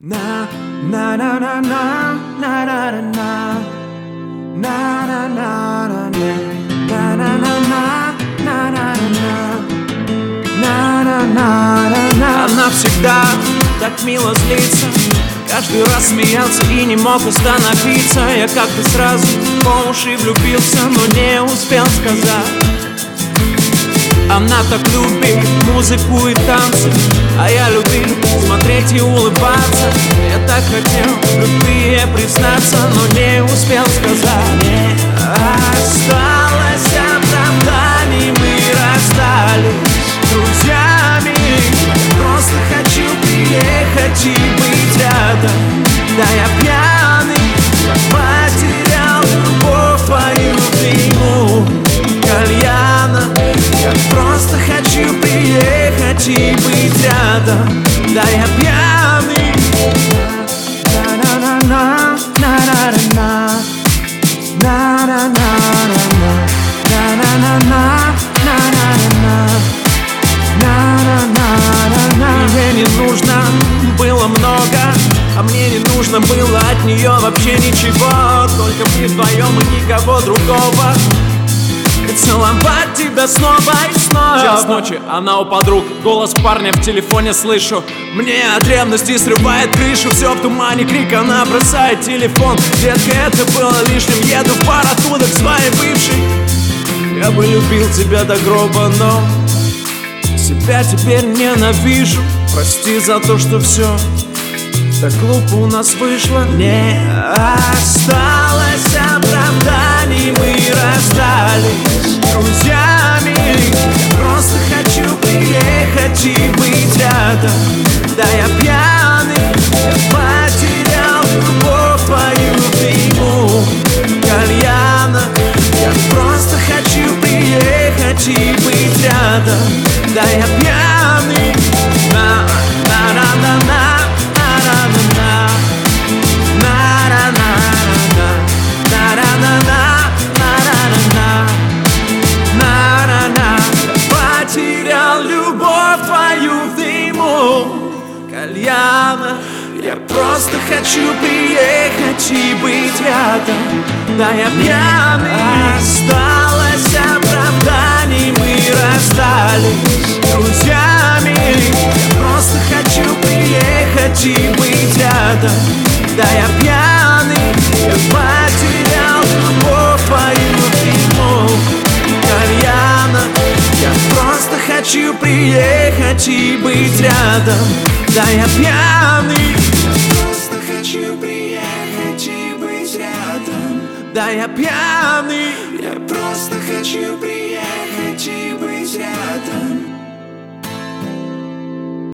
Na na na na na na на на на на на на на на на на на на на на Она всегда так мило злится Каждый раз смеялся и не мог остановиться Я как-то сразу по уши влюбился, но не успел сказать она так любит музыку и танцы А я любил смотреть и улыбаться. Я так хотел любви признаться Но не успел сказать Я просто хочу приехать и быть рядом. Да я пьяный. Ей не нужно было много а мне не нужно было от нее вообще ничего. Только мы вдвоем и никого другого и целовать тебя снова и снова. Час ночи, она у подруг. Голос парня в телефоне слышу. Мне от ревности срывает крышу. Все в тумане, крик, она бросает телефон. Детка, это было лишним. Еду в пар оттуда к своей бывшей. Я бы любил тебя до гроба, но Себя теперь ненавижу. Прости за то, что все так глупо у нас вышло. Не осталось приехать и быть рядом Да я пьяный, потерял любовь твою дыму кальяна Я просто хочу приехать и быть рядом Да я дыму кальяна Я просто хочу приехать и быть рядом. Да я пьяный. Осталось оправданий Мы расстались друзьями. Я просто хочу приехать и быть рядом. Да я пьяный хочу приехать и быть рядом. Да я пьяный. Просто хочу приехать и быть рядом. Да я пьяный. Я просто хочу приехать